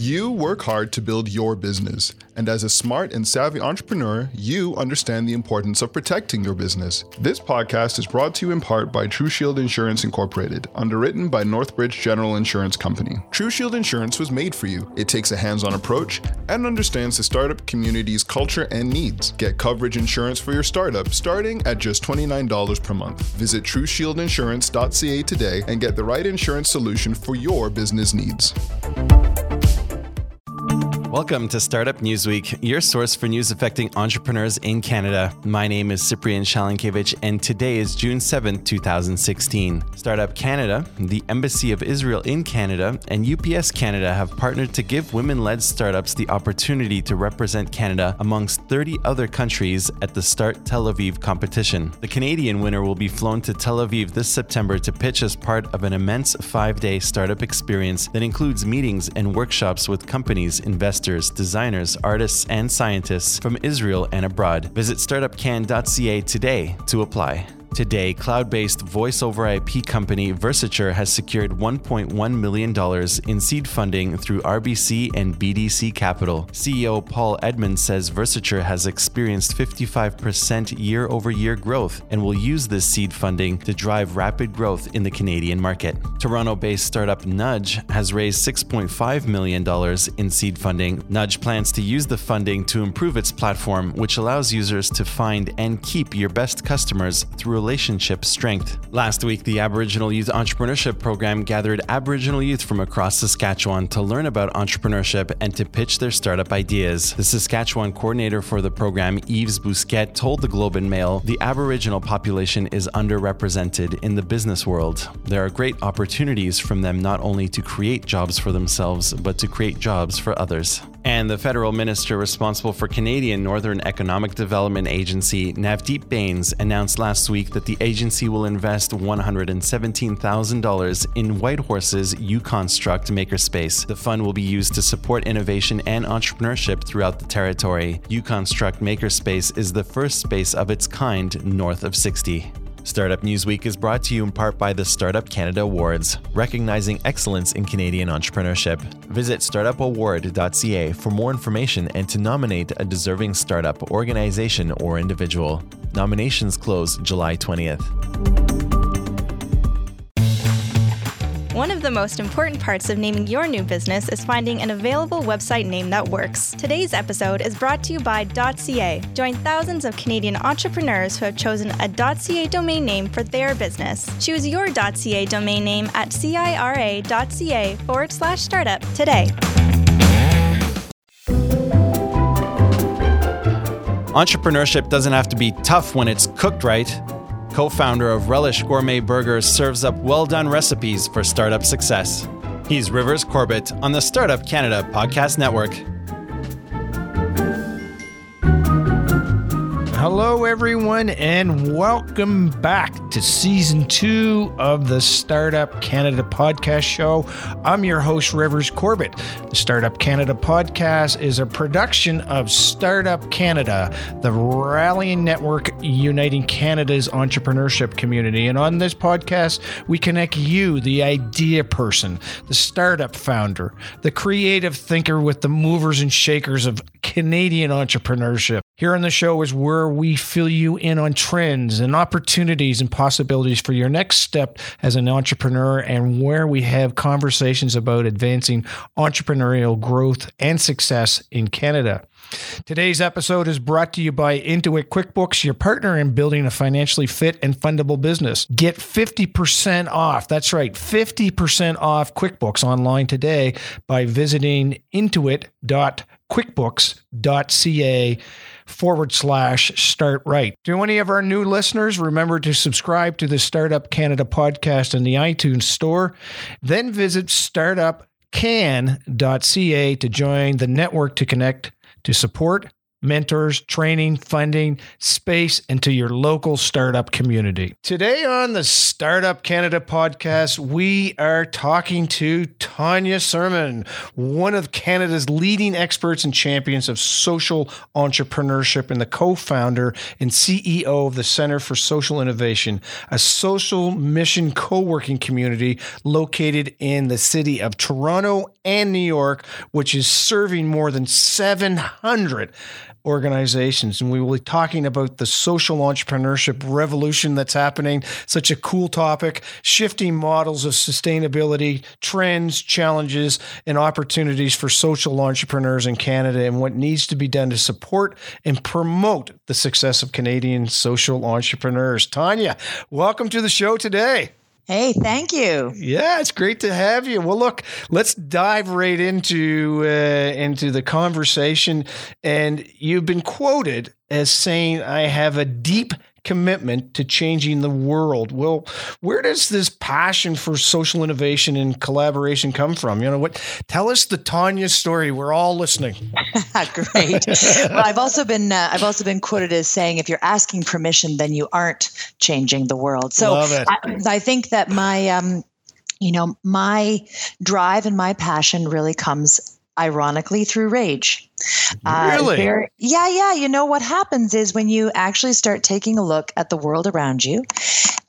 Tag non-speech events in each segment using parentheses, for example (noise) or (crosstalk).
You work hard to build your business, and as a smart and savvy entrepreneur, you understand the importance of protecting your business. This podcast is brought to you in part by True Shield Insurance Incorporated, underwritten by Northbridge General Insurance Company. True Shield Insurance was made for you. It takes a hands on approach and understands the startup community's culture and needs. Get coverage insurance for your startup starting at just $29 per month. Visit TrueShieldInsurance.ca today and get the right insurance solution for your business needs. Welcome to Startup Newsweek, your source for news affecting entrepreneurs in Canada. My name is Cyprian Shalankiewicz, and today is June 7, 2016. Startup Canada, the Embassy of Israel in Canada, and UPS Canada have partnered to give women led startups the opportunity to represent Canada amongst 30 other countries at the Start Tel Aviv competition. The Canadian winner will be flown to Tel Aviv this September to pitch as part of an immense five day startup experience that includes meetings and workshops with companies, investors, investors, designers, artists, and scientists from Israel and abroad. Visit startupcan.ca today to apply. Today, cloud based voice over IP company Versature has secured $1.1 million in seed funding through RBC and BDC Capital. CEO Paul Edmonds says Versature has experienced 55% year over year growth and will use this seed funding to drive rapid growth in the Canadian market. Toronto based startup Nudge has raised $6.5 million in seed funding. Nudge plans to use the funding to improve its platform, which allows users to find and keep your best customers through relationship strength. Last week, the Aboriginal Youth Entrepreneurship Program gathered Aboriginal youth from across Saskatchewan to learn about entrepreneurship and to pitch their startup ideas. The Saskatchewan coordinator for the program, Yves Bousquet, told the Globe and Mail the Aboriginal population is underrepresented in the business world. There are great opportunities from them not only to create jobs for themselves, but to create jobs for others. And the federal minister responsible for Canadian Northern Economic Development Agency, Navdeep Bains, announced last week that the agency will invest $117,000 in Whitehorse's YuKonstruct Makerspace. The fund will be used to support innovation and entrepreneurship throughout the territory. YuKonstruct Makerspace is the first space of its kind north of 60. Startup Newsweek is brought to you in part by the Startup Canada Awards, recognizing excellence in Canadian entrepreneurship. Visit startupaward.ca for more information and to nominate a deserving startup, organization, or individual. Nominations close July 20th. One of the most important parts of naming your new business is finding an available website name that works. Today's episode is brought to you by .ca. Join thousands of Canadian entrepreneurs who have chosen a .ca domain name for their business. Choose your .ca domain name at cira.ca forward slash startup today. Entrepreneurship doesn't have to be tough when it's cooked right co founder of Relish Gourmet Burgers, serves up well done recipes for startup success. He's Rivers Corbett on the Startup Canada Podcast Network. Hello, everyone, and welcome back to season two of the Startup Canada podcast show. I'm your host, Rivers Corbett. The Startup Canada podcast is a production of Startup Canada, the rallying network uniting Canada's entrepreneurship community. And on this podcast, we connect you, the idea person, the startup founder, the creative thinker with the movers and shakers of Canadian entrepreneurship. Here on the show is where we fill you in on trends and opportunities and possibilities for your next step as an entrepreneur, and where we have conversations about advancing entrepreneurial growth and success in Canada. Today's episode is brought to you by Intuit QuickBooks, your partner in building a financially fit and fundable business. Get 50% off. That's right, 50% off QuickBooks online today by visiting intuit.quickbooks.ca forward slash start right. Do any of our new listeners, remember to subscribe to the Startup Canada podcast in the iTunes store. Then visit startupcan.ca to join the network to connect, to support, mentors, training, funding, space, and to your local startup community. Today on the Startup Canada podcast, we are talking to Tonya Surman, one of Canada's leading experts and champions of social entrepreneurship and the co founder and CEO of the Center for Social Innovation, a social mission co working community located in the city of Toronto and New York, which is serving more than 700 organizations. And we will be talking about the social entrepreneurship revolution that's happening. Such a cool topic, shifting models of sustainability, trends, challenges, and opportunities for social entrepreneurs in Canada, and what needs to be done to support and promote the success of Canadian social entrepreneurs. Tonya, welcome to the show today. Hey, thank you. Yeah, it's great to have you. Well, look, let's dive right into uh, into the conversation. And you've been quoted as saying, "I have a deep commitment to changing the world. Well, where does this passion for social innovation and collaboration come from? You know what? Tell us the Tonya story. We're all listening. (laughs) Great. well, I've also been uh, I've also been quoted as saying, if you're asking permission, then you aren't changing the world. So I, I, think that my um, you know my drive and my passion really comes ironically through rage. Uh, really? Uh, yeah, yeah. You know what happens is when you actually start taking a look at the world around you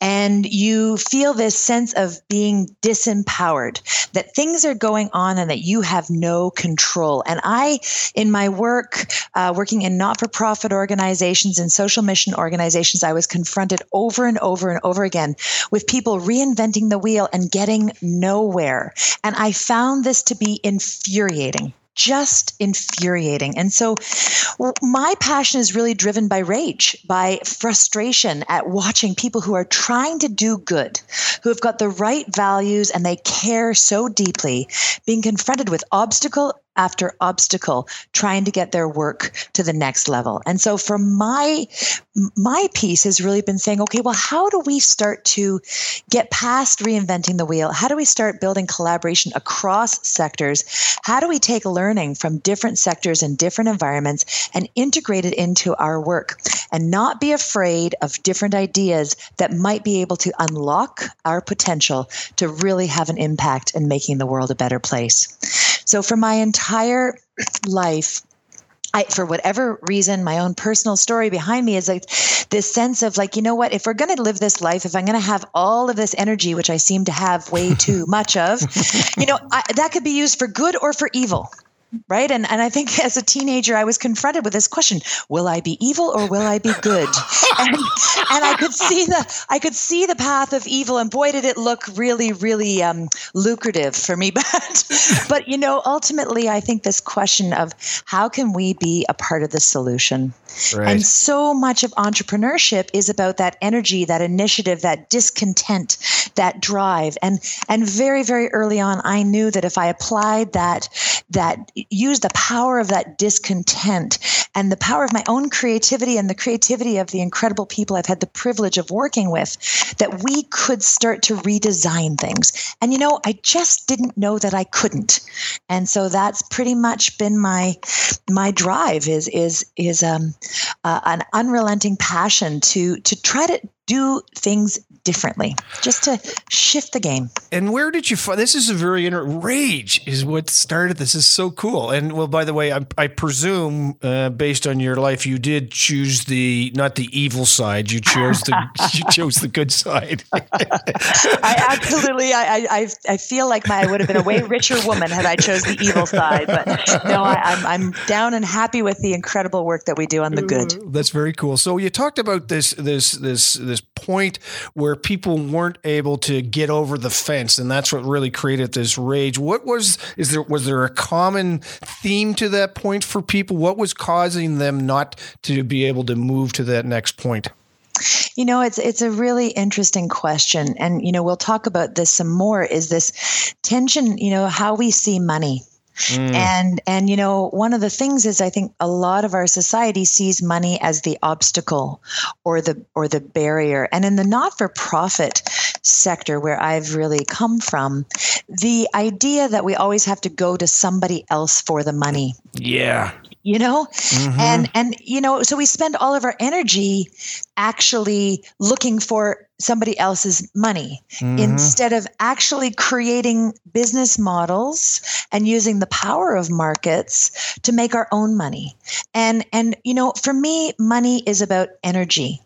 and you feel this sense of being disempowered, that things are going on and that you have no control. And I, in my work, uh, working in not for profit organizations and social mission organizations, I was confronted over and over and over again with people reinventing the wheel and getting nowhere. And I found this to be infuriating just infuriating. And so my passion is really driven by rage, by frustration at watching people who are trying to do good, who have got the right values and they care so deeply, being confronted with obstacle after obstacle trying to get their work to the next level. And so for my my piece has really been saying, okay, well, how do we start to get past reinventing the wheel? How do we start building collaboration across sectors? How do we take learning from different sectors and different environments and integrate it into our work and not be afraid of different ideas that might be able to unlock our potential to really have an impact in making the world a better place? So for my entire life, I, for whatever reason, my own personal story behind me is like this sense of like, you know what, if we're going to live this life, if I'm going to have all of this energy, which I seem to have way (laughs) too much of, you know, I, that could be used for good or for evil right? And and i think as a teenager i was confronted with this question will i be evil or will i be good? (laughs) And, and i could see the i could see the path of evil and boy did it look really really um, lucrative for me. (laughs) But but you know ultimately i think this question of how can we be a part of the solution? Right. and so much of entrepreneurship is about that energy that initiative that discontent that drive. And and very very early on i knew that if i applied that that use the power of that discontent and the power of my own creativity and the creativity of the incredible people I've had the privilege of working with, that we could start to redesign things. And you know, I just didn't know that I couldn't. And so that's pretty much been my my drive is is is um, uh, an unrelenting passion to to try to do things differently, just to shift the game. And where did you find this? Is a very inter- rage is what started. This is so cool. And well, by the way, I, I presume uh, based on your life, you did choose the not the evil side. You chose the (laughs) you chose the good side. I absolutely. I, I I feel like my I would have been a way richer woman had I chose the evil side. But no, I, I'm I'm down and happy with the incredible work that we do on the good. That's very cool. So you talked about this this this this point where people weren't able to get over the fence, and that's what really created this rage. What was is there was there a common theme to that point for people? What was causing them not to be able to move to that next point? You know, it's it's a really interesting question, and you know we'll talk about this some more. Is this tension? You know how we see money Mm. And and you know, one of the things is I think a lot of our society sees money as the obstacle or the or the barrier. And in the not-for-profit sector where I've really come from, the idea that we always have to go to somebody else for the money. Yeah you know mm-hmm. and and you know so we spend all of our energy actually looking for somebody else's money mm-hmm. instead of actually creating business models and using the power of markets to make our own money and and you know for me money is about energy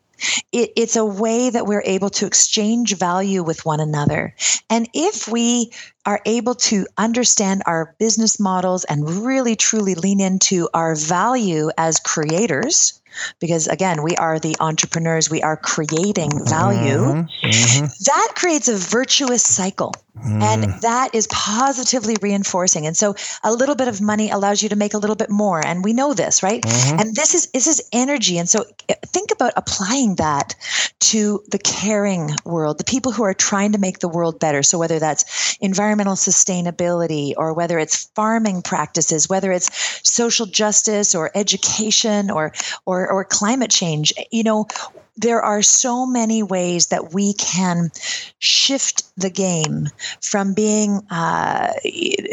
it, it's a way that we're able to exchange value with one another. And if we are able to understand our business models and really truly lean into our value as creators, because again, we are the entrepreneurs, we are creating value, mm-hmm. Mm-hmm. that creates a virtuous cycle. Mm. And that is positively reinforcing. And so a little bit of money allows you to make a little bit more. And we know this, right? Mm-hmm. And this is this is energy. And so eh, think about applying that to the caring world, the people who are trying to make the world better. So whether that's environmental sustainability or whether it's farming practices, whether it's social justice or education or or or climate change, you know, there are so many ways that we can shift the game from being uh,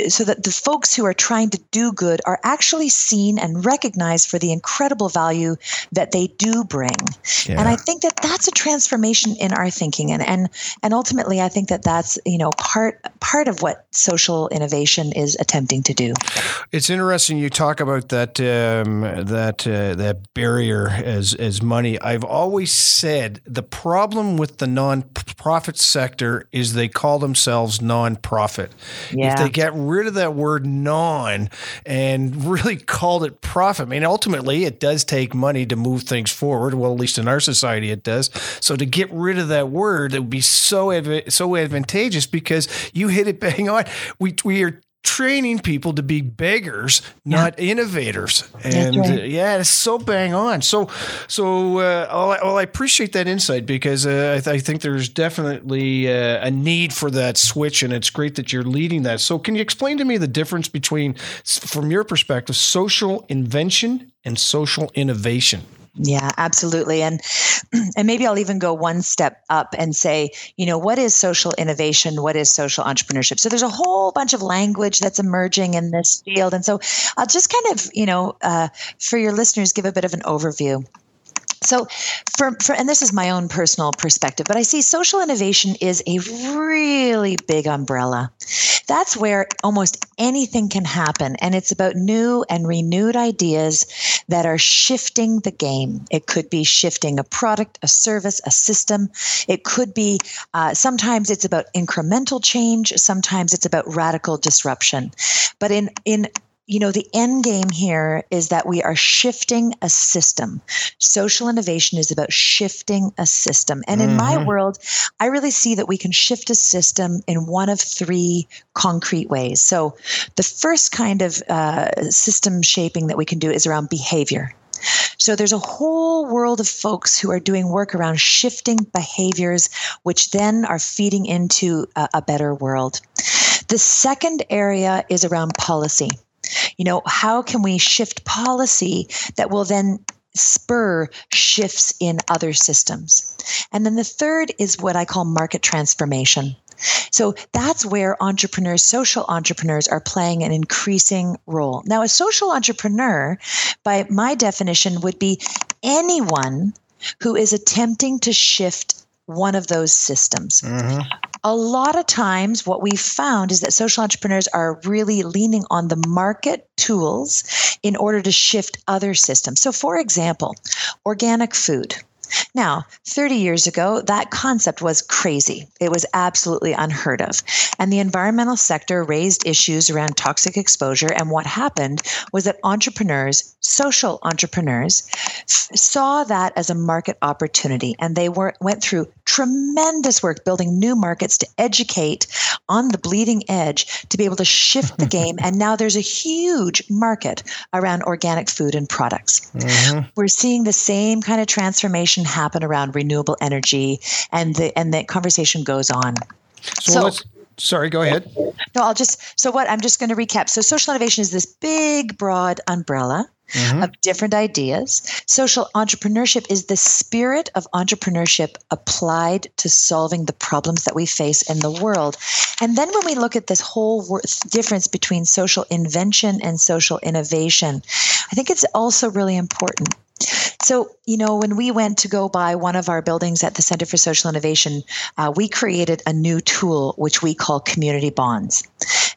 so that the folks who are trying to do good are actually seen and recognized for the incredible value that they do bring. Yeah. And I think that that's a transformation in our thinking, and and and ultimately, I think that that's you know part part of what social innovation is attempting to do. It's interesting you talk about that um, that uh, that barrier as as money. I've always said the problem with the non-profit sector is they call themselves non-profit. Yeah. If they get rid of that word non and really called it profit, I mean, ultimately it does take money to move things forward. Well, at least in our society, it does. So to get rid of that word, it would be so so advantageous because you hit it bang on. We we are training people to be beggars, not innovators. And right. uh, yeah, it's so bang on. So, so uh, well, I appreciate that insight because uh, I, th- I, think there's definitely uh, a need for that switch, and it's great that you're leading that. So, can you explain to me the difference between, from your perspective, social invention and social innovation? Yeah, absolutely. And (clears throat) and maybe I'll even go one step up and say, you know, what is social innovation? What is social entrepreneurship? So there's a whole bunch of language that's emerging in this field. And so I'll just kind of, you know, uh, for your listeners, give a bit of an overview. So, for, for and this is my own personal perspective, but I see social innovation is a really big umbrella. That's where almost anything can happen, and it's about new and renewed ideas that are shifting the game. It could be shifting a product, a service, a system. It could be uh, sometimes it's about incremental change. Sometimes it's about radical disruption. But in in you know, the end game here is that we are shifting a system. Social innovation is about shifting a system. And in mm-hmm. my world, I really see that we can shift a system in one of three concrete ways. So the first kind of uh, system shaping that we can do is around behavior. So there's a whole world of folks who are doing work around shifting behaviors, which then are feeding into a, a better world. The second area is around policy. You know, how can we shift policy that will then spur shifts in other systems? And then the third is what I call market transformation. So that's where entrepreneurs, social entrepreneurs, are playing an increasing role. Now, a social entrepreneur, by my definition, would be anyone who is attempting to shift one of those systems. Mm-hmm a lot of times what we've found is that social entrepreneurs are really leaning on the market tools in order to shift other systems. So, for example, organic food. Now, 30 years ago, that concept was crazy. It was absolutely unheard of. And the environmental sector raised issues around toxic exposure. And what happened was that entrepreneurs, social entrepreneurs, f- saw that as a market opportunity. And they were, went through tremendous work building new markets to educate on the bleeding edge to be able to shift the (laughs) game. And now there's a huge market around organic food and products. Mm-hmm. We're seeing the same kind of transformation happen around renewable energy, and the and the conversation goes on. So, so let's. Sorry, go ahead. No, I'll just. So what? I'm just going to recap. So social innovation is this big, broad umbrella mm-hmm. of different ideas. Social entrepreneurship is the spirit of entrepreneurship applied to solving the problems that we face in the world. And then when we look at this whole difference between social invention and social innovation, I think it's also really important so, you know, when we went to go buy one of our buildings at the Center for Social Innovation, uh, we created a new tool which we call community bonds.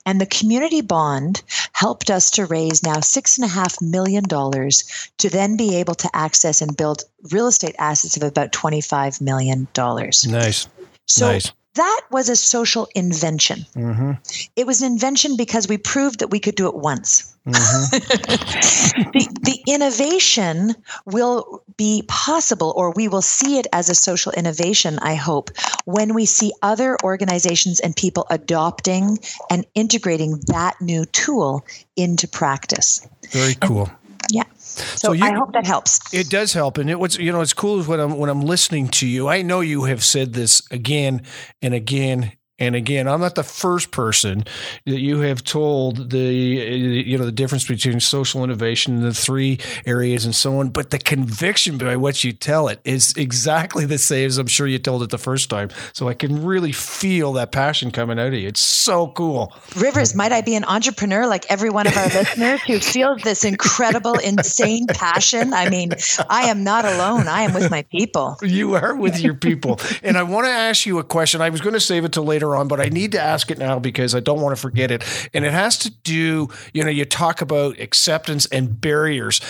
And the community bond helped us to raise now $6.5 million to then be able to access and build real estate assets of about $25 million. Nice. So, nice that was a social invention. Mm-hmm. It was an invention because we proved that we could do it once. Mm-hmm. (laughs) the, the innovation will be possible, or we will see it as a social innovation, I hope, when we see other organizations and people adopting and integrating that new tool into practice. Very cool. And, yeah. So, so you, I hope that helps. It does help, and it what's you know it's cool is when I'm when I'm listening to you. I know you have said this again and again and again, I'm not the first person that you have told the you know the difference between social innovation and the three areas and so on. But the conviction by what you tell it is exactly the same as I'm sure you told it the first time. So I can really feel that passion coming out of you. It's so cool. Rivers, might I be an entrepreneur like every one of our (laughs) listeners who feels this incredible, insane passion? I mean, I am not alone. I am with my people. You are with your people, and I want to ask you a question. I was going to save it till later on, but I need to ask it now because I don't want to forget it. And it has to do, you know, you talk about acceptance and barriers.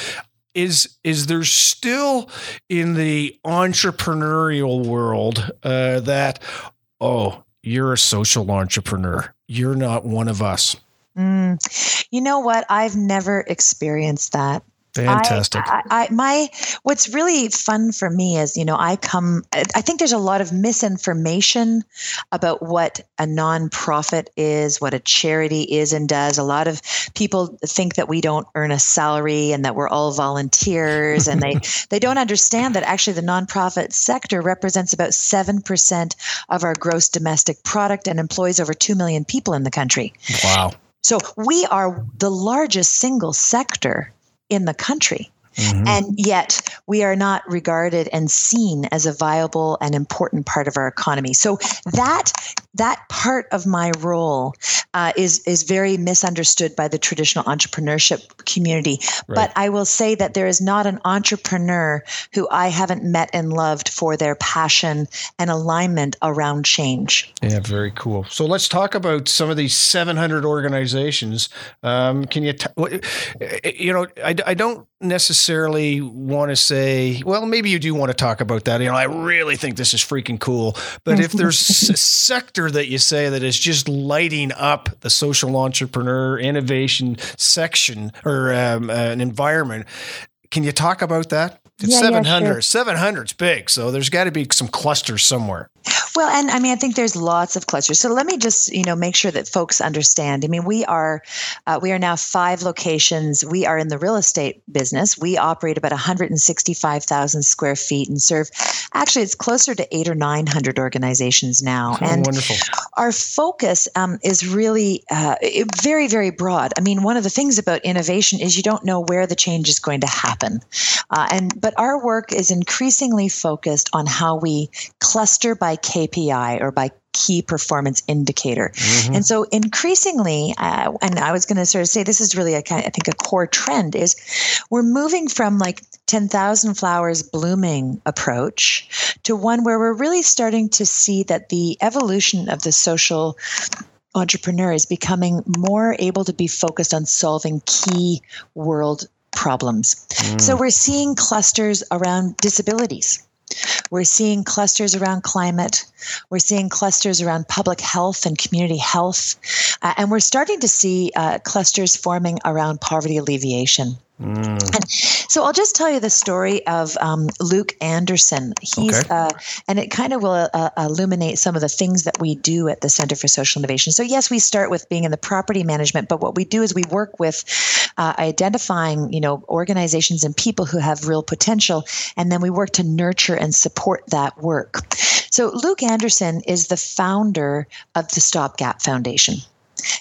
Is is there still in the entrepreneurial world uh, that oh you're a social entrepreneur. You're not one of us. Mm, you know what? I've never experienced that Fantastic. I, I, I, my what's really fun for me is you know I come I think there's a lot of misinformation about what a nonprofit is, what a charity is and does. A lot of people think that we don't earn a salary and that we're all volunteers, and they (laughs) they don't understand that actually the nonprofit sector represents about seven percent of our gross domestic product and employs over two million people in the country. Wow. So we are the largest single sector in the country. Mm-hmm. And yet we are not regarded and seen as a viable and important part of our economy. So that that part of my role uh, is is very misunderstood by the traditional entrepreneurship community. Right. But I will say that there is not an entrepreneur who I haven't met and loved for their passion and alignment around change. Yeah, very cool. So let's talk about some of these 700 organizations. Um, can you, t- you know, I, I don't necessarily want to say, well, maybe you do want to talk about that. You know, I really think this is freaking cool. But if there's (laughs) a sector that you say that is just lighting up the social entrepreneur innovation section or um, uh, an environment, can you talk about that? It's yeah, 700. Yeah, sure. 700's big. So there's got to be some clusters somewhere. Well, and I mean, I think there's lots of clusters. So let me just, you know, make sure that folks understand. I mean, we are, uh, we are now five locations. We are in the real estate business. We operate about 165,000 square feet and serve. Actually, it's closer to eight or 900 organizations now. Oh, and wonderful. Our focus um, is really uh, very, very broad. I mean, one of the things about innovation is you don't know where the change is going to happen, uh, and but our work is increasingly focused on how we cluster by KPI or by key performance indicator. Mm-hmm. And so increasingly, uh, and I was going to sort of say this is really a kind of, I think a core trend is we're moving from like 10,000 flowers blooming approach to one where we're really starting to see that the evolution of the social entrepreneur is becoming more able to be focused on solving key world problems. Mm. So we're seeing clusters around disabilities. We're seeing clusters around climate. We're seeing clusters around public health and community health. Uh, and we're starting to see uh, clusters forming around poverty alleviation. Mm. And so I'll just tell you the story of um, Luke Anderson. He's okay. uh, and it kind of will uh, illuminate some of the things that we do at the Center for Social Innovation. So yes, we start with being in the property management, but what we do is we work with uh, identifying, you know, organizations and people who have real potential, and then we work to nurture and support that work. So Luke Anderson is the founder of the Stopgap Foundation.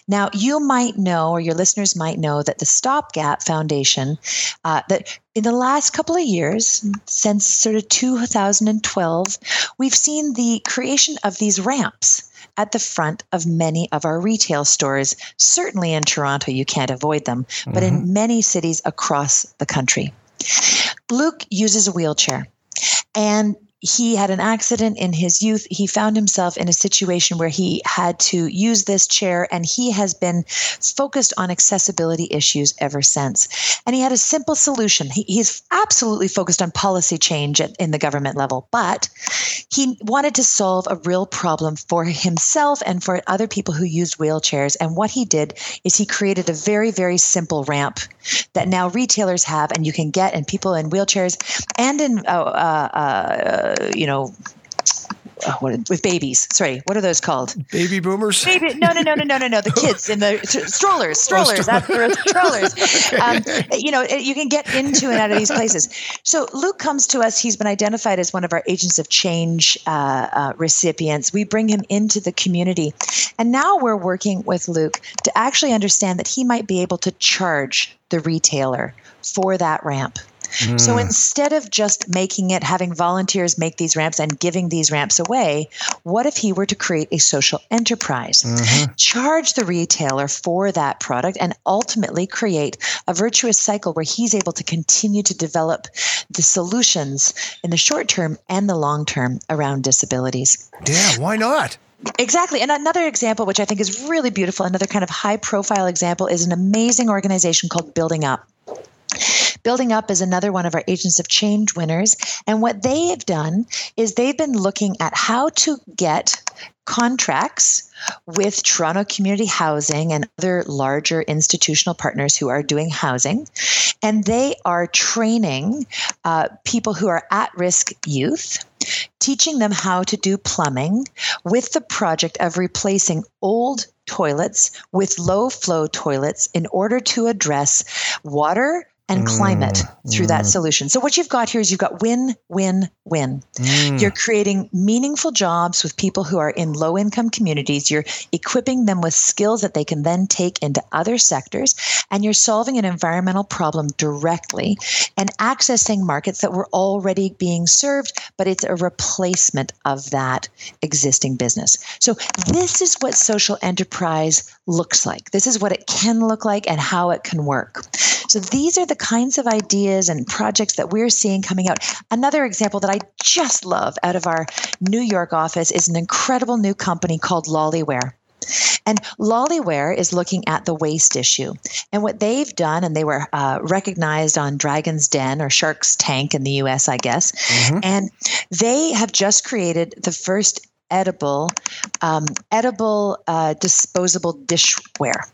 Now, you might know, or your listeners might know, that the Stopgap Foundation, uh, that in the last couple of years, since sort of 2012, we've seen the creation of these ramps at the front of many of our retail stores. Certainly in Toronto, you can't avoid them, but mm-hmm. in many cities across the country. Luke uses a wheelchair. And he had an accident in his youth. He found himself in a situation where he had to use this chair, and he has been focused on accessibility issues ever since. And he had a simple solution. He, he's absolutely focused on policy change at, in the government level, but he wanted to solve a real problem for himself and for other people who used wheelchairs. And what he did is he created a very, very simple ramp that now retailers have, and you can get, and people in wheelchairs and in uh, uh, uh you know, uh, what, with babies. Sorry, what are those called? Baby boomers. Baby, no, no, no, no, no, no, no. The kids in the (laughs) strollers, strollers. Oh, the strollers. Um, you know, you can get into and out of these places. So Luke comes to us. He's been identified as one of our agents of change uh, uh, recipients. We bring him into the community, and now we're working with Luke to actually understand that he might be able to charge the retailer for that ramp. So hmm. instead of just making it, having volunteers make these ramps and giving these ramps away, what if he were to create a social enterprise, mm-hmm. charge the retailer for that product, and ultimately create a virtuous cycle where he's able to continue to develop the solutions in the short term and the long term around disabilities? Yeah, why not? Exactly. And another example, which I think is really beautiful, another kind of high profile example, is an amazing organization called Building Up. Building Up is another one of our Agents of Change winners. And what they have done is they've been looking at how to get contracts with Toronto Community Housing and other larger institutional partners who are doing housing. And they are training uh, people who are at risk youth, teaching them how to do plumbing with the project of replacing old toilets with low flow toilets in order to address water and climate mm, through mm. that solution. So what you've got here is you've got win, win, win. Mm. You're creating meaningful jobs with people who are in low income communities. You're equipping them with skills that they can then take into other sectors and you're solving an environmental problem directly and accessing markets that were already being served, but it's a replacement of that existing business. So this is what social enterprise looks like. This is what it can look like and how it can work. So these are the kinds of ideas and projects that we're seeing coming out. Another example that I just love out of our New York office is an incredible new company called Loliware. And Loliware is looking at the waste issue. And what they've done, and they were uh, recognized on Dragon's Den or Shark's Tank in the US, I guess, mm-hmm. and they have just created the first edible, um, edible uh, disposable dishware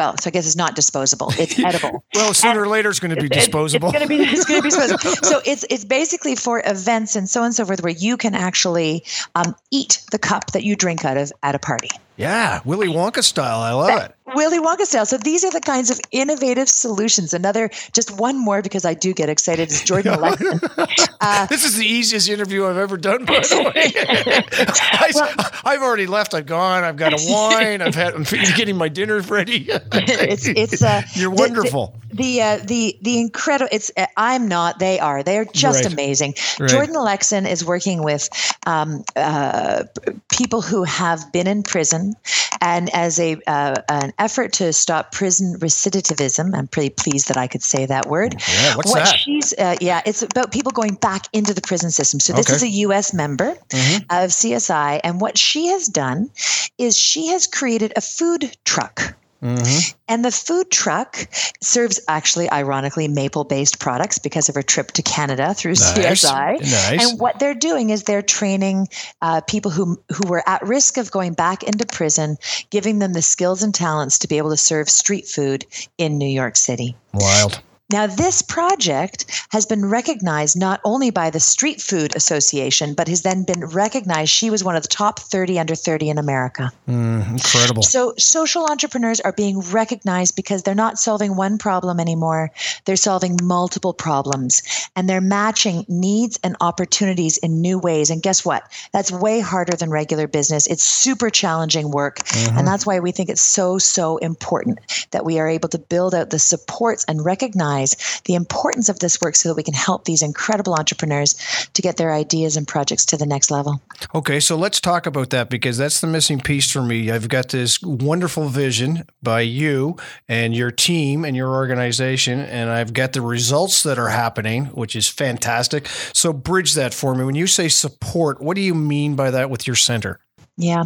well, so I guess it's not disposable. It's (laughs) edible. well, sooner and or later it's going to be (laughs) disposable. It's, it's going to be it's going to be (laughs) disposable. so it's it's basically for events and so on and so forth where you can actually um, eat the cup that you drink out of at a party. Yeah, Willy Wonka style. I love that, it. Willy Wonka style. So these are the kinds of innovative solutions. Another, just one more because I do get excited is Jordyn. (laughs) (laughs) Uh, this is the easiest interview I've ever done. By the way, (laughs) I, have already left. I've gone. I've got a wine. I've had. I'm getting my dinner ready. it's it's. Uh, You're wonderful. The uh, the, the incredible. It's uh, I'm not. They are. They are just right. amazing. Right. Jordyn Lexton is working with um, uh, people who have been in prison and as a uh, an effort to stop prison recidivism, I'm pretty pleased that I could say that word. Yeah, what's what that? She's uh, yeah, it's about people going back into the prison system. So this okay. is a U.S. member mm-hmm. of CSI, and what she has done is she has created a food truck Mm-hmm. And the food truck serves actually, ironically, maple based products because of her trip to Canada through nice. CSI. Nice. And what they're doing is they're training uh, people who, who were at risk of going back into prison, giving them the skills and talents to be able to serve street food in New York City. Wild. Now, this project has been recognized not only by the Street Food Association, but has then been recognized. She was one of the top 30 under 30 in America. Mm, incredible. So, social entrepreneurs are being recognized because they're not solving one problem anymore. They're solving multiple problems and they're matching needs and opportunities in new ways. And guess what? That's way harder than regular business. It's super challenging work. Mm-hmm. And that's why we think it's so, so important that we are able to build out the supports and recognize the importance of this work so that we can help these incredible entrepreneurs to get their ideas and projects to the next level. Okay, so let's talk about that because that's the missing piece for me. I've got this wonderful vision by you and your team and your organization, and I've got the results that are happening, which is fantastic. So, bridge that for me. When you say support, what do you mean by that with your center? Yeah.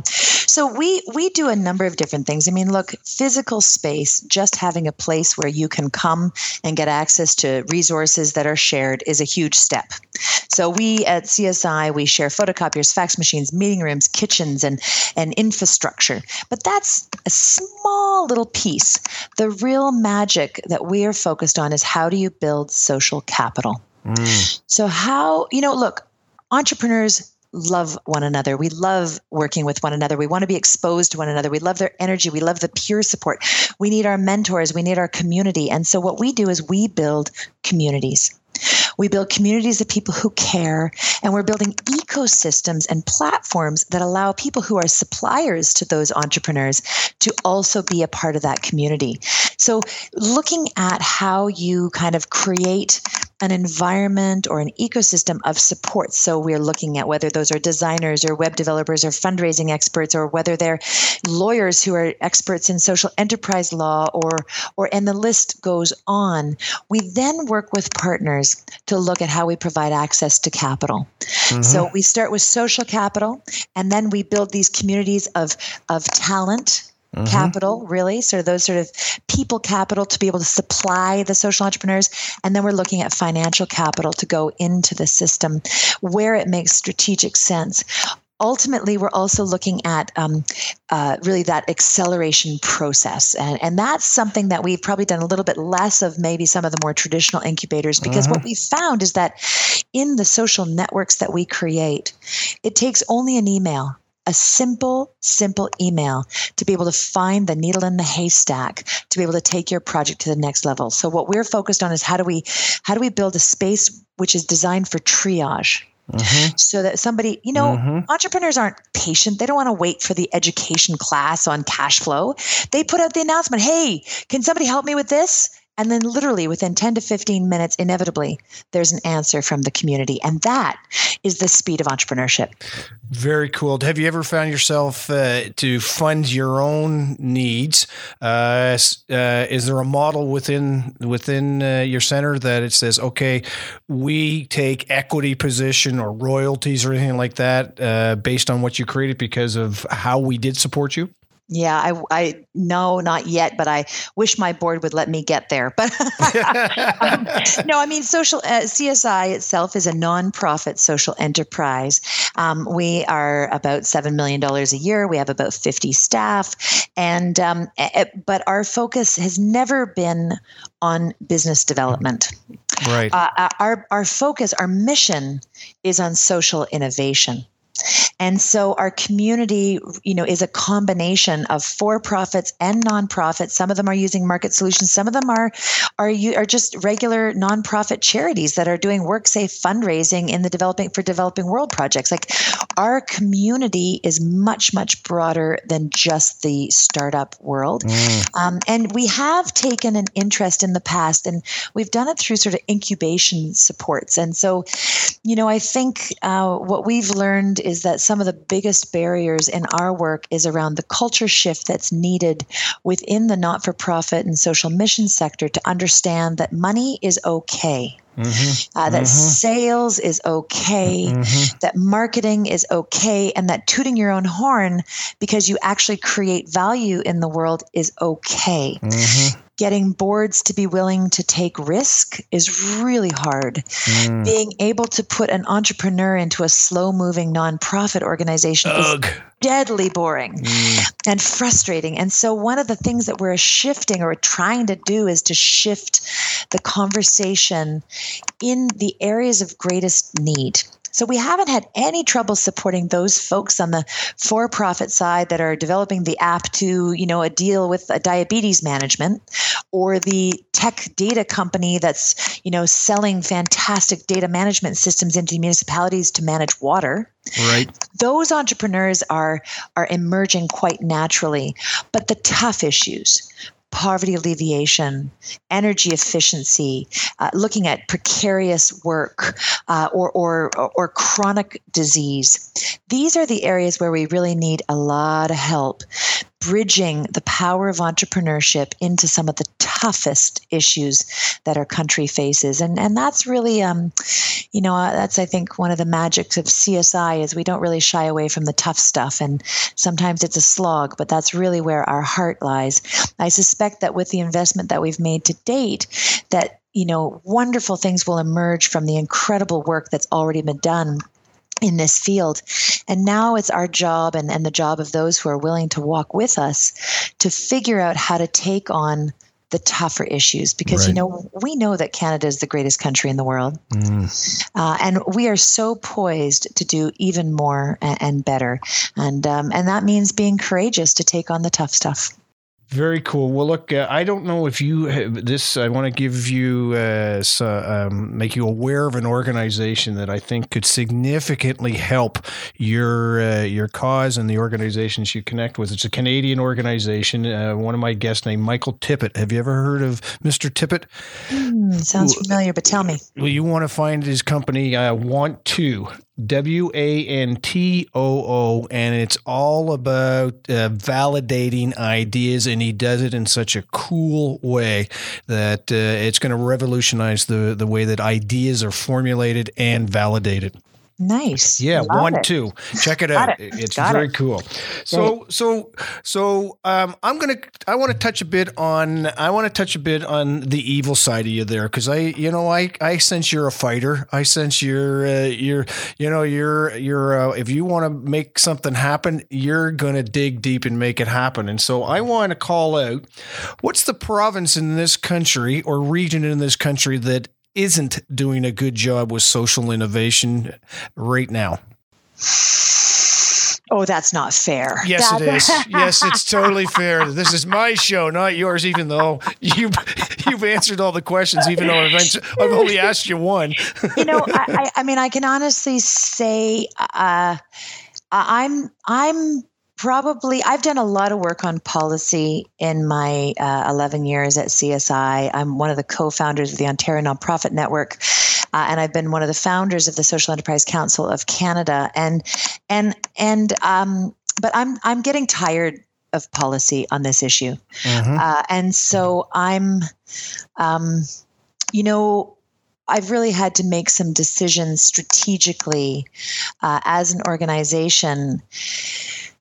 So we we do a number of different things. I mean, look, physical space, just having a place where you can come and get access to resources that are shared is a huge step. So we at CSI we share photocopiers, fax machines, meeting rooms, kitchens and and infrastructure. But that's a small little piece. The real magic that we are focused on is how do you build social capital? Mm. So how, you know, look, entrepreneurs love one another. We love working with one another. We want to be exposed to one another. We love their energy. We love the peer support. We need our mentors. We need our community. And so, what we do is we build communities. We build communities of people who care, and we're building ecosystems and platforms that allow people who are suppliers to those entrepreneurs to also be a part of that community. So, looking at how you kind of create an environment or an ecosystem of support. So we're looking at whether those are designers or web developers or fundraising experts or whether they're lawyers who are experts in social enterprise law or or and the list goes on. We then work with partners to look at how we provide access to capital. Mm-hmm. So we start with social capital and then we build these communities of of talent Mm-hmm. capital, really, sort of those sort of people capital to be able to supply the social entrepreneurs. And then we're looking at financial capital to go into the system where it makes strategic sense ultimately we're also looking at um, uh, really that acceleration process and, and that's something that we've probably done a little bit less of maybe some of the more traditional incubators because uh-huh. what we found is that in the social networks that we create it takes only an email a simple, simple email to be able to find the needle in the haystack to be able to take your project to the next level. So what we're focused on is how do we how do we build a space which is designed for triage? Mm-hmm. So that somebody, you know, mm-hmm. entrepreneurs aren't patient. They don't want to wait for the education class on cash flow. They put out the announcement, hey, can somebody help me with this? And then, literally within 10 to 15 minutes, inevitably, there's an answer from the community. And that is the speed of entrepreneurship. Very cool. Have you ever found yourself uh, to fund your own needs? Uh, uh, is there a model within within uh, your center that it says, okay, we take equity position or royalties or anything like that uh, based on what you created because of how we did support you? Yeah, I, I no, not yet, but I wish my board would let me get there. But um, (laughs) (laughs) no, I mean, social uh, CSI itself is a nonprofit social enterprise. Um, we are about seven million dollars a year. We have about fifty staff, and um, but our focus has never been on business development. Right. Uh, our our focus, our mission, is on social innovation. And so our community, you know, is a combination of for-profits and nonprofits. Some of them are using market solutions. Some of them are are you are just regular nonprofit charities that are doing work safe fundraising in the developing for developing world projects. Like our community is much much broader than just the startup world. Mm. Um, and we have taken an interest in the past, and we've done it through sort of incubation supports. And so, you know, I think uh, what we've learned is that some of the biggest barriers in our work is around the culture shift that's needed within the not for profit and social mission sector to understand that money is okay. Mm-hmm. Uh, that mm-hmm. sales is okay, mm-hmm. that marketing is okay, and that tooting your own horn because you actually create value in the world is okay. Getting boards to be willing to take risk is really hard. Mm. Being able to put an entrepreneur into a slow moving nonprofit organization Ugh. is deadly boring mm. and frustrating. And so, one of the things that we're shifting or trying to do is to shift the conversation in the areas of greatest need. So we haven't had any trouble supporting those folks on the for-profit side that are developing the app to, you know, a deal with a diabetes management or the tech data company that's, you know, selling fantastic data management systems into municipalities to manage water. Right. Those entrepreneurs are are emerging quite naturally, but the tough issues poverty alleviation, energy efficiency, uh, looking at precarious work uh, or, or, or chronic disease. These are the areas where we really need a lot of help bridging the power of entrepreneurship into some of the toughest issues that our country faces. And and that's really um you know uh, that's i think one of the magics of csi is we don't really shy away from the tough stuff. And sometimes it's a slog but that's really where our heart lies. I suspect that with the investment that we've made to date that you know wonderful things will emerge from the incredible work that's already been done in this field. And now it's our job and, and the job of those who are willing to walk with us to figure out how to take on the tougher issues because right. you know we know that Canada is the greatest country in the world, mm. uh, and we are so poised to do even more and, and better, and um, and that means being courageous to take on the tough stuff. Very cool. Well, look, uh, I don't know if you have this. I want to give you, uh, so, um, make you aware of an organization that I think could significantly help your uh, your cause and the organizations you connect with. It's a Canadian organization. Uh, one of my guests named Michael Tippett. Have you ever heard of Mr. Tippett? Mm, sounds familiar, but tell me. Well, you want to find his company. Uh, want to W A N T O O, and it's all about uh, validating ideas, and he does it in such a cool way that uh, it's going to revolutionize the the way that ideas are formulated and validated. Nice. Yeah, Love one, it. two. Check it out. It. It's Got very it. cool. So, Great. so, so, um, I'm gonna. I want to touch a bit on. I want to touch a bit on the evil side of you there, because I, you know, I, I sense you're a fighter. I sense you're, uh, you're, you know, you're, you're. Uh, if you want to make something happen, you're gonna dig deep and make it happen. And so, I want to call out. What's the province in this country or region in this country that isn't doing a good job with social innovation right now? Oh, that's not fair. Yes, that- it is. (laughs) yes, it's totally fair. This is my show, not yours. Even though you've you've answered all the questions, even though I've, I've only asked you one. you know, I, I, I, mean, I can honestly say uh, I'm I'm probably i've done a lot of work on policy in my uh, 11 years at csi i'm one of the co-founders of the ontario nonprofit network uh, and i've been one of the founders of the social enterprise council of canada. And and and um, but i'm i'm getting tired of policy on this issue. Mm-hmm. uh, and so i'm um, you know I've really had to make some decisions strategically uh, as an organization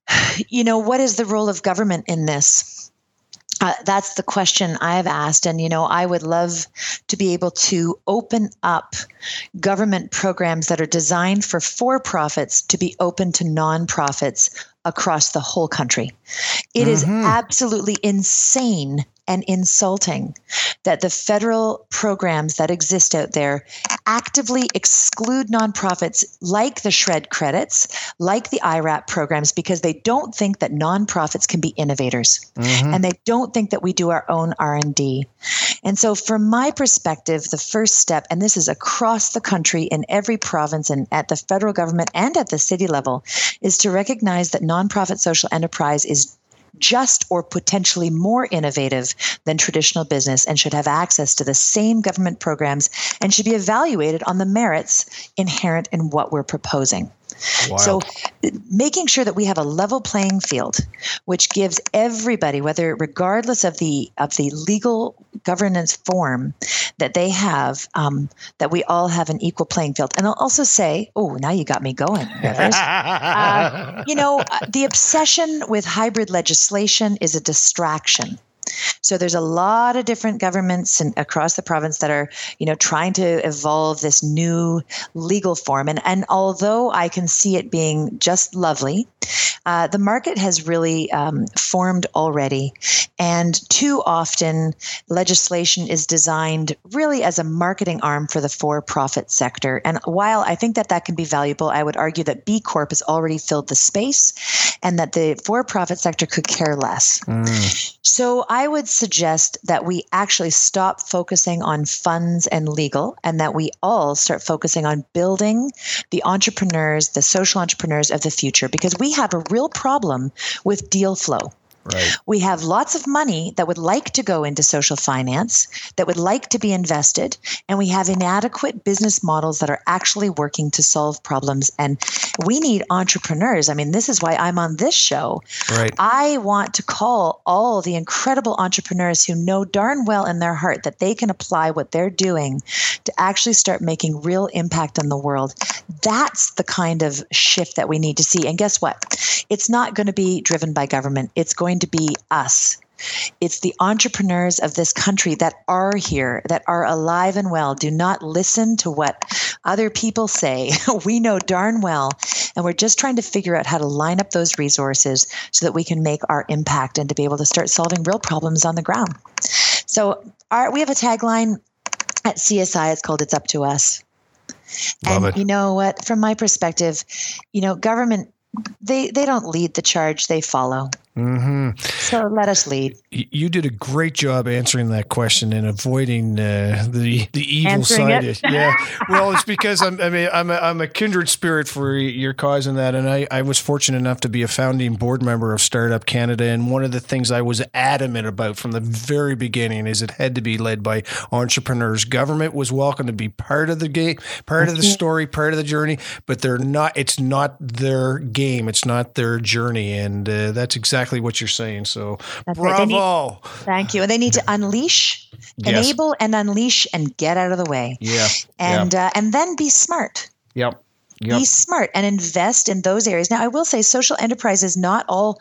(sighs) you know, what is the role of government in this? Uh, that's the question I've asked. And, you know, I would love to be able to open up government programs that are designed for for profits to be open to nonprofits across the whole country. It mm-hmm. is absolutely insane and insulting that the federal programs that exist out there actively exclude nonprofits like the SR&ED credits like the irap programs because they don't think that nonprofits can be innovators mm-hmm. and they don't think that we do our own r&d and so from my perspective the first step and this is across the country in every province and at the federal government and at the city level is to recognize that nonprofit social enterprise is just or potentially more innovative than traditional business and should have access to the same government programs and should be evaluated on the merits inherent in what we're proposing. Wow. So, making sure that we have a level playing field, which gives everybody, whether regardless of the of the legal governance form that they have, um, that we all have an equal playing field. And I'll also say, oh, now you got me going, (laughs) uh, you know, uh, the obsession with hybrid legislation is a distraction So there's a lot of different governments and across the province that are, you know, trying to evolve this new legal form. And and although I can see it being just lovely, uh, the market has really um, formed already, and too often legislation is designed really as a marketing arm for the for-profit sector. And while I think that that can be valuable, I would argue that B Corp has already filled the space, and that the for-profit sector could care less. Mm. So I would suggest that we actually stop focusing on funds and legal and that we all start focusing on building the entrepreneurs, the social entrepreneurs of the future, because we have a real problem with deal flow. Right. We have lots of money that would like to go into social finance, that would like to be invested, and we have inadequate business models that are actually working to solve problems. And we need entrepreneurs. I mean, this is why I'm on this show. Right. I want to call all the incredible entrepreneurs who know darn well in their heart that they can apply what they're doing to actually start making real impact on the world. That's the kind of shift that we need to see. And guess what? It's not going to be driven by government. It's going going to be us. It's the entrepreneurs of this country that are here, that are alive and well. Do not listen to what other people say. (laughs) we know darn well. And we're just trying to figure out how to line up those resources so that we can make our impact and to be able to start solving real problems on the ground. So, our, we have a tagline at CSI. It's called It's Up to Us. Love and it. you know what? From my perspective, you know, government they they don't lead the charge; they follow. Mm-hmm. So let us lead. You did a great job answering that question and avoiding uh, the the evil side. It. yeah. Well, it's because I'm I mean I'm a, I'm a kindred spirit for your cause in that, and I I was fortunate enough to be a founding board member of Startup Canada, and one of the things I was adamant about from the very beginning is it had to be led by entrepreneurs. Government was welcome to be part of the game, part of the story, part of the journey, but they're not. It's not their game. It's not their journey, and uh, that's exactly exactly what you're saying. So That's bravo. Need, thank you. And they need to unleash, yes. enable and unleash and get out of the way. Yeah. And yeah. Uh, and then be smart. Yep. Yep. Be smart and invest in those areas. Now, I will say social enterprise is not all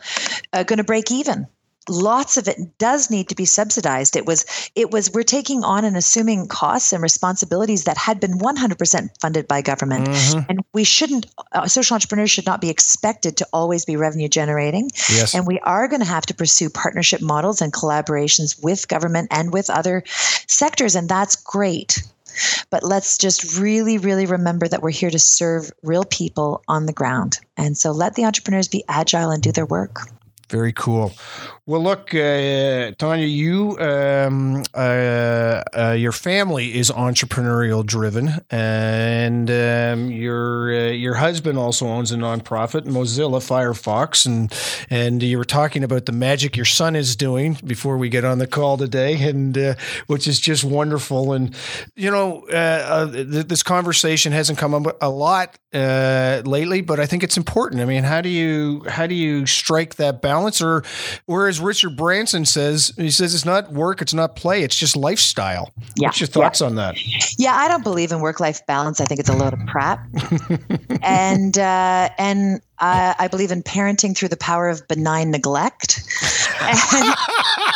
uh, going to break even lots of it does need to be subsidized it was it was we're taking on and assuming costs and responsibilities that had been 100% funded by government mm-hmm. and we shouldn't uh, social entrepreneurs should not be expected to always be revenue generating yes. and we are going to have to pursue partnership models and collaborations with government and with other sectors and that's great but let's just really, really remember that we're here to serve real people on the ground. And so let the entrepreneurs be agile and do their work. Very cool. Well, look, uh, Tonya, you, um, uh, uh, your family is entrepreneurial driven, and um, your uh, your husband also owns a nonprofit, Mozilla Firefox, and and you were talking about the magic your son is doing before we get on the call today, and uh, which is just wonderful. And you know, uh, th- this conversation hasn't come up a lot lately, but I think it's important. I mean, how do you how do you strike that balance, or or as Richard Branson says, he says it's not work, it's not play, it's just lifestyle. Yeah. What's your thoughts yeah. on that? Yeah, I don't believe in work life balance. I think it's a load of crap. (laughs) and uh, and uh, I believe in parenting through the power of benign neglect. (laughs) And,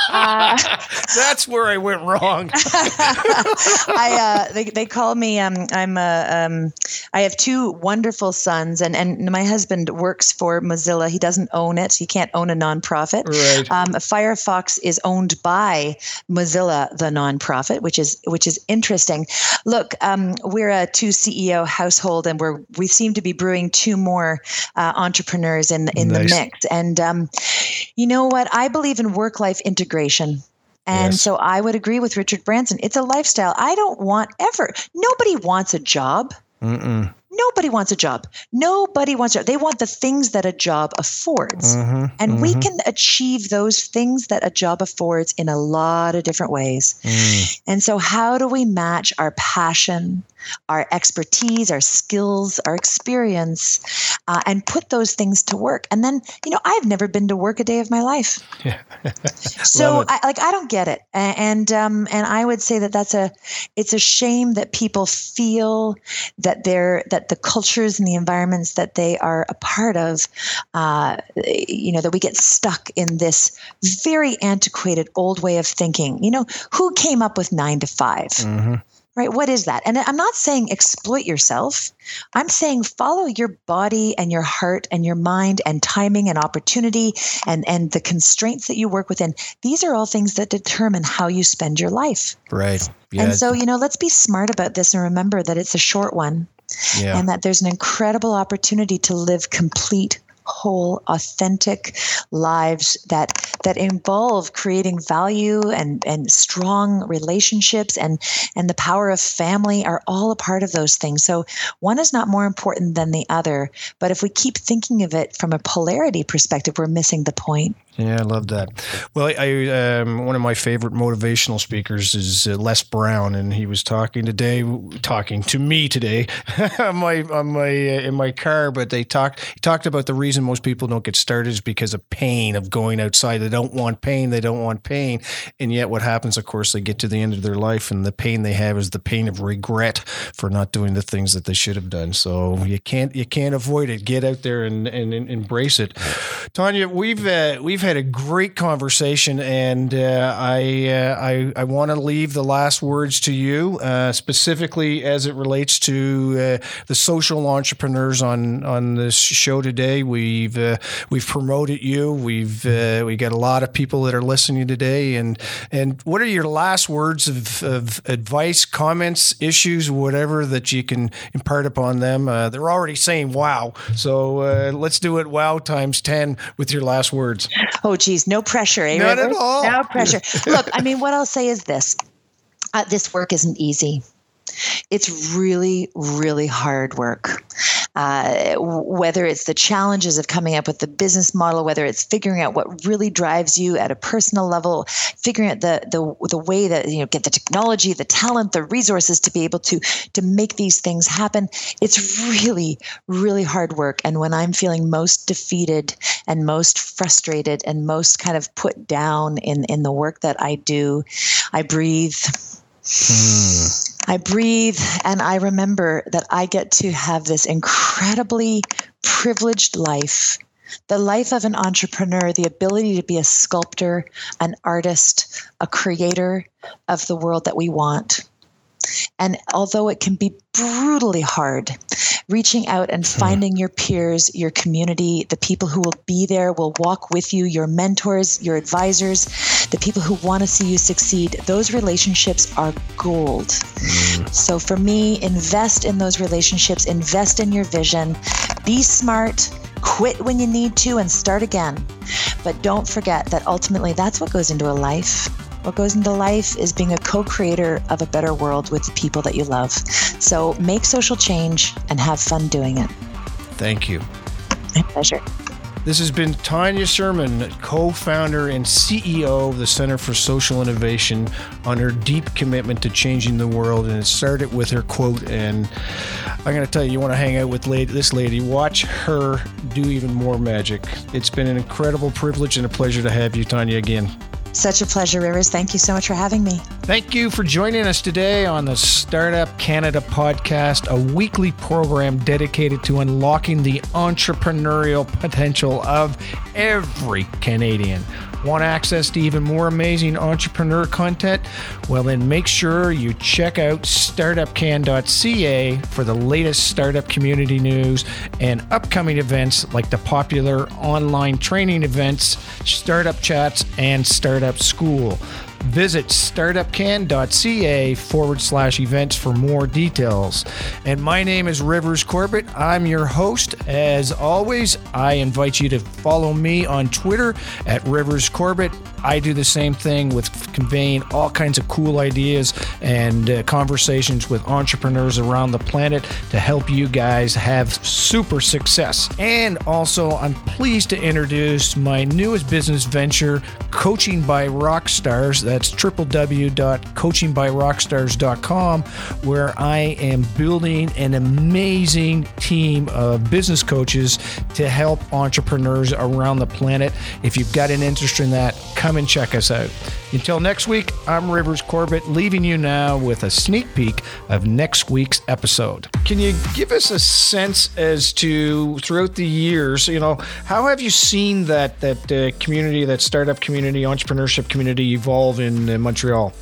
uh, (laughs) That's where I went wrong. (laughs) I uh, they, they call me um, I'm a, um, I have two wonderful sons and and my husband works for Mozilla. He doesn't own it. He can't own a nonprofit. Right. Um, Firefox is owned by Mozilla, the nonprofit, which is which is interesting. Look, um, we're a two CEO household, and we're we seem to be brewing two more uh, entrepreneurs in in nice. the mix. And um, you know what? I believe in work life integration. And yes. so I would agree with Richard Branson. It's a lifestyle. I don't want ever, nobody wants a job. Mm-mm. Nobody wants a job. Nobody wants a job. They want the things that a job affords. Mm-hmm, and mm-hmm. we can achieve those things that a job affords in a lot of different ways. Mm. And so, how do we match our passion, our expertise, our skills, our experience, uh, and put those things to work. And then, you know, I've never been to work a day of my life. Yeah. (laughs) so, I, like, I don't get it, and um, and I would say that that's a, it's a shame that people feel that they're that the cultures and the environments that they are a part of, uh, you know, that we get stuck in this very antiquated old way of thinking. You know, who came up with nine to 5 mm-hmm right? What is that? And i'm not saying exploit yourself. I'm saying follow your body and your heart and your mind and timing and opportunity and and the constraints that you work within. These are all things that determine how you spend your life. Right. Yeah. and so you know let's be smart about this and remember that it's a short one yeah. and that there's an incredible opportunity to live complete whole authentic lives that that involve creating value and and strong relationships and and the power of family are all a part of those things. So one is not more important than the other but if we keep thinking of it from a polarity perspective we're missing the point yeah, I love that. Well, I um, one of my favorite motivational speakers is uh, Les Brown, and he was talking today, talking to me today (laughs) on my on my uh, in my car. But they talked he talked about the reason most people don't get started is because of pain of going outside. They don't want pain. They don't want pain, and yet what happens? Of course, they get to the end of their life, and the pain they have is the pain of regret for not doing the things that they should have done. So you can't you can't avoid it. Get out there and and, and embrace it. Tonya, we've uh, we've had a great conversation, and uh, I, uh, I, I want to leave the last words to you, uh, specifically as it relates to uh, the social entrepreneurs on on this show today. We've uh, we've promoted you. We've uh, we got a lot of people that are listening today, and and what are your last words of, of advice, comments, issues, whatever that you can impart upon them? they're already saying wow, so let's do it wow times ten with your last words. Oh, geez, no pressure, eh? Not at all. No pressure. Look, I mean, what I'll say is this: uh, this work isn't easy. It's really, really hard work. Uh, whether it's the challenges of coming up with the business model, whether it's figuring out what really drives you at a personal level, figuring out the the the way that you know get the technology, the talent, the resources to be able to to make these things happen. It's really, really hard work. And when I'm feeling most defeated and most frustrated and most kind of put down in in the work that I do, I breathe. Hmm. I breathe and I remember that I get to have this incredibly privileged life the life of an entrepreneur, the ability to be a sculptor, an artist, a creator of the world that we want. And although it can be brutally hard, reaching out and hmm. finding your peers, your community, the people who will be there, will walk with you, your mentors, your advisors, the people who want to see you succeed, those relationships are gold. Mm. So for me, invest in those relationships, invest in your vision, be smart. Quit when you need to and start again. But don't forget that ultimately that's what goes into a life what goes into life is being a co creator of a better world with the people that you love. So make social change and have fun doing it. Thank you. My pleasure. This has been Tonya Surman, co founder and CEO of the Center for Social Innovation, on her deep commitment to changing the world. And it started with her quote. And I'm going to tell you, you want to hang out with lady, this lady, watch her do even more magic. It's been an incredible privilege and a pleasure to have you, Tonya, again. Such a pleasure, Rivers. Thank you so much for having me. Thank you for joining us today on the Startup Canada podcast, a weekly program dedicated to unlocking the entrepreneurial potential of every Canadian. Want access to even more amazing entrepreneur content? Well, then make sure you check out startupcan.ca for the latest startup community news and upcoming events like the popular online training events, Startup Chats, and Startup School. Visit startupcan.ca forward slash events for more details. And my name is Rivers Corbett. I'm your host. As always, I invite you to follow me on Twitter at Rivers Corbett. I do the same thing with conveying all kinds of cool ideas and uh, conversations with entrepreneurs around the planet to help you guys have super success. And also, I'm pleased to introduce my newest business venture, Coaching by Rock Stars. That That's www.coachingbyrockstars.com, where I am building an amazing team of business coaches to help entrepreneurs around the planet. If you've got an interest in that, come and check us out. Until next week, I'm Rivers Corbett, leaving you now with a sneak peek of next week's episode. Can you give us a sense as to throughout the years, you know, how have you seen that that uh, community, that startup community, entrepreneurship community evolve in uh, Montreal?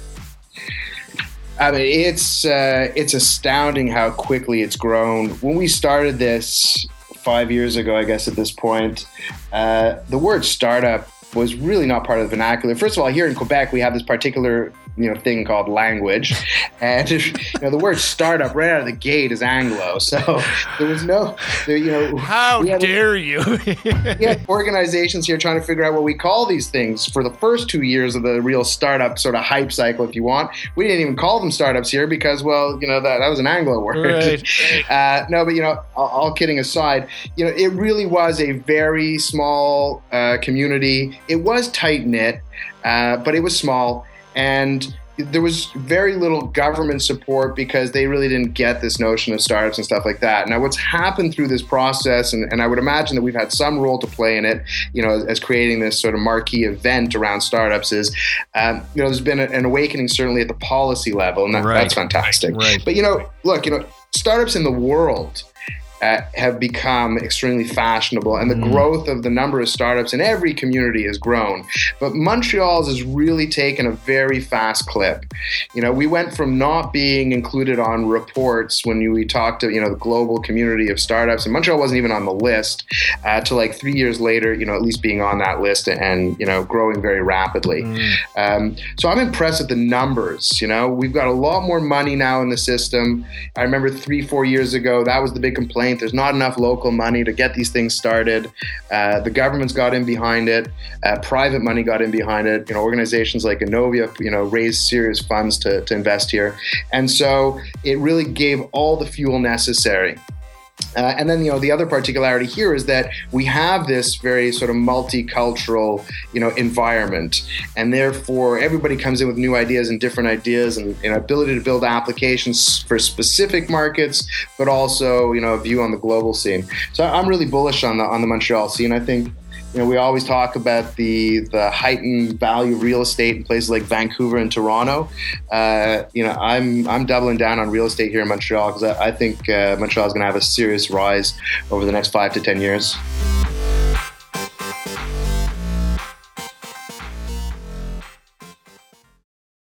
I mean, it's uh, it's astounding how quickly it's grown. When we started this five years ago, I guess at this point, uh, the word startup was really not part of the vernacular. First of all, here in Quebec, we have this particular you know thing called language, (laughs) and you know the word startup right out of the gate is Anglo. (laughs) So there was no, there, you know, how had, dare you? (laughs) we had organizations here trying to figure out what we call these things for the first two years of the real startup sort of hype cycle, if you want. We didn't even call them startups here because, well, you know, that, that was an Anglo word. Right. Uh, no, but you know, all, all, kidding aside, you know, it really was a very small uh, community. It was tight knit, uh, but it was small and there was very little government support because they really didn't get this notion of startups and stuff like that. Now, what's happened through this process, and, and I would imagine that we've had some role to play in it, you know, as, as creating this sort of marquee event around startups, is, um, you know, there's been a, an awakening certainly at the policy level, and that, right. that's fantastic. Right. But, you know, look, you know, startups in the world uh, have become extremely fashionable, and the mm. growth of the number of startups in every community has grown. But Montreal's has really taken a very fast clip. You know, we went from not being included on reports when we talked to you know the global community of startups, and Montreal wasn't even on the list, uh, to like three years later, you know, at least being on that list and you know growing very rapidly. Mm. Um, so I'm impressed with the numbers. You know, we've got a lot more money now in the system. I remember three, four years ago, that was the big complaint there's not enough local money to get these things started. Uh, the government's got in behind it. Uh, private money got in behind it. You know, organizations like Inovia, you know, raised serious funds to, to invest here. And so it really gave all the fuel necessary uh, and then, you know, the other particularity here is that we have this very sort of multicultural, you know, environment, and therefore everybody comes in with new ideas and different ideas, and an ability to build applications for specific markets, but also, you know, a view on the global scene. So I'm really bullish on the on the Montreal scene. I think you know, we always talk about the the heightened value of real estate in places like Vancouver and Toronto. Uh, you know, I'm I'm doubling down on real estate here in Montreal because I, I, think uh, Montreal is going to have a serious rise over the next five to ten years.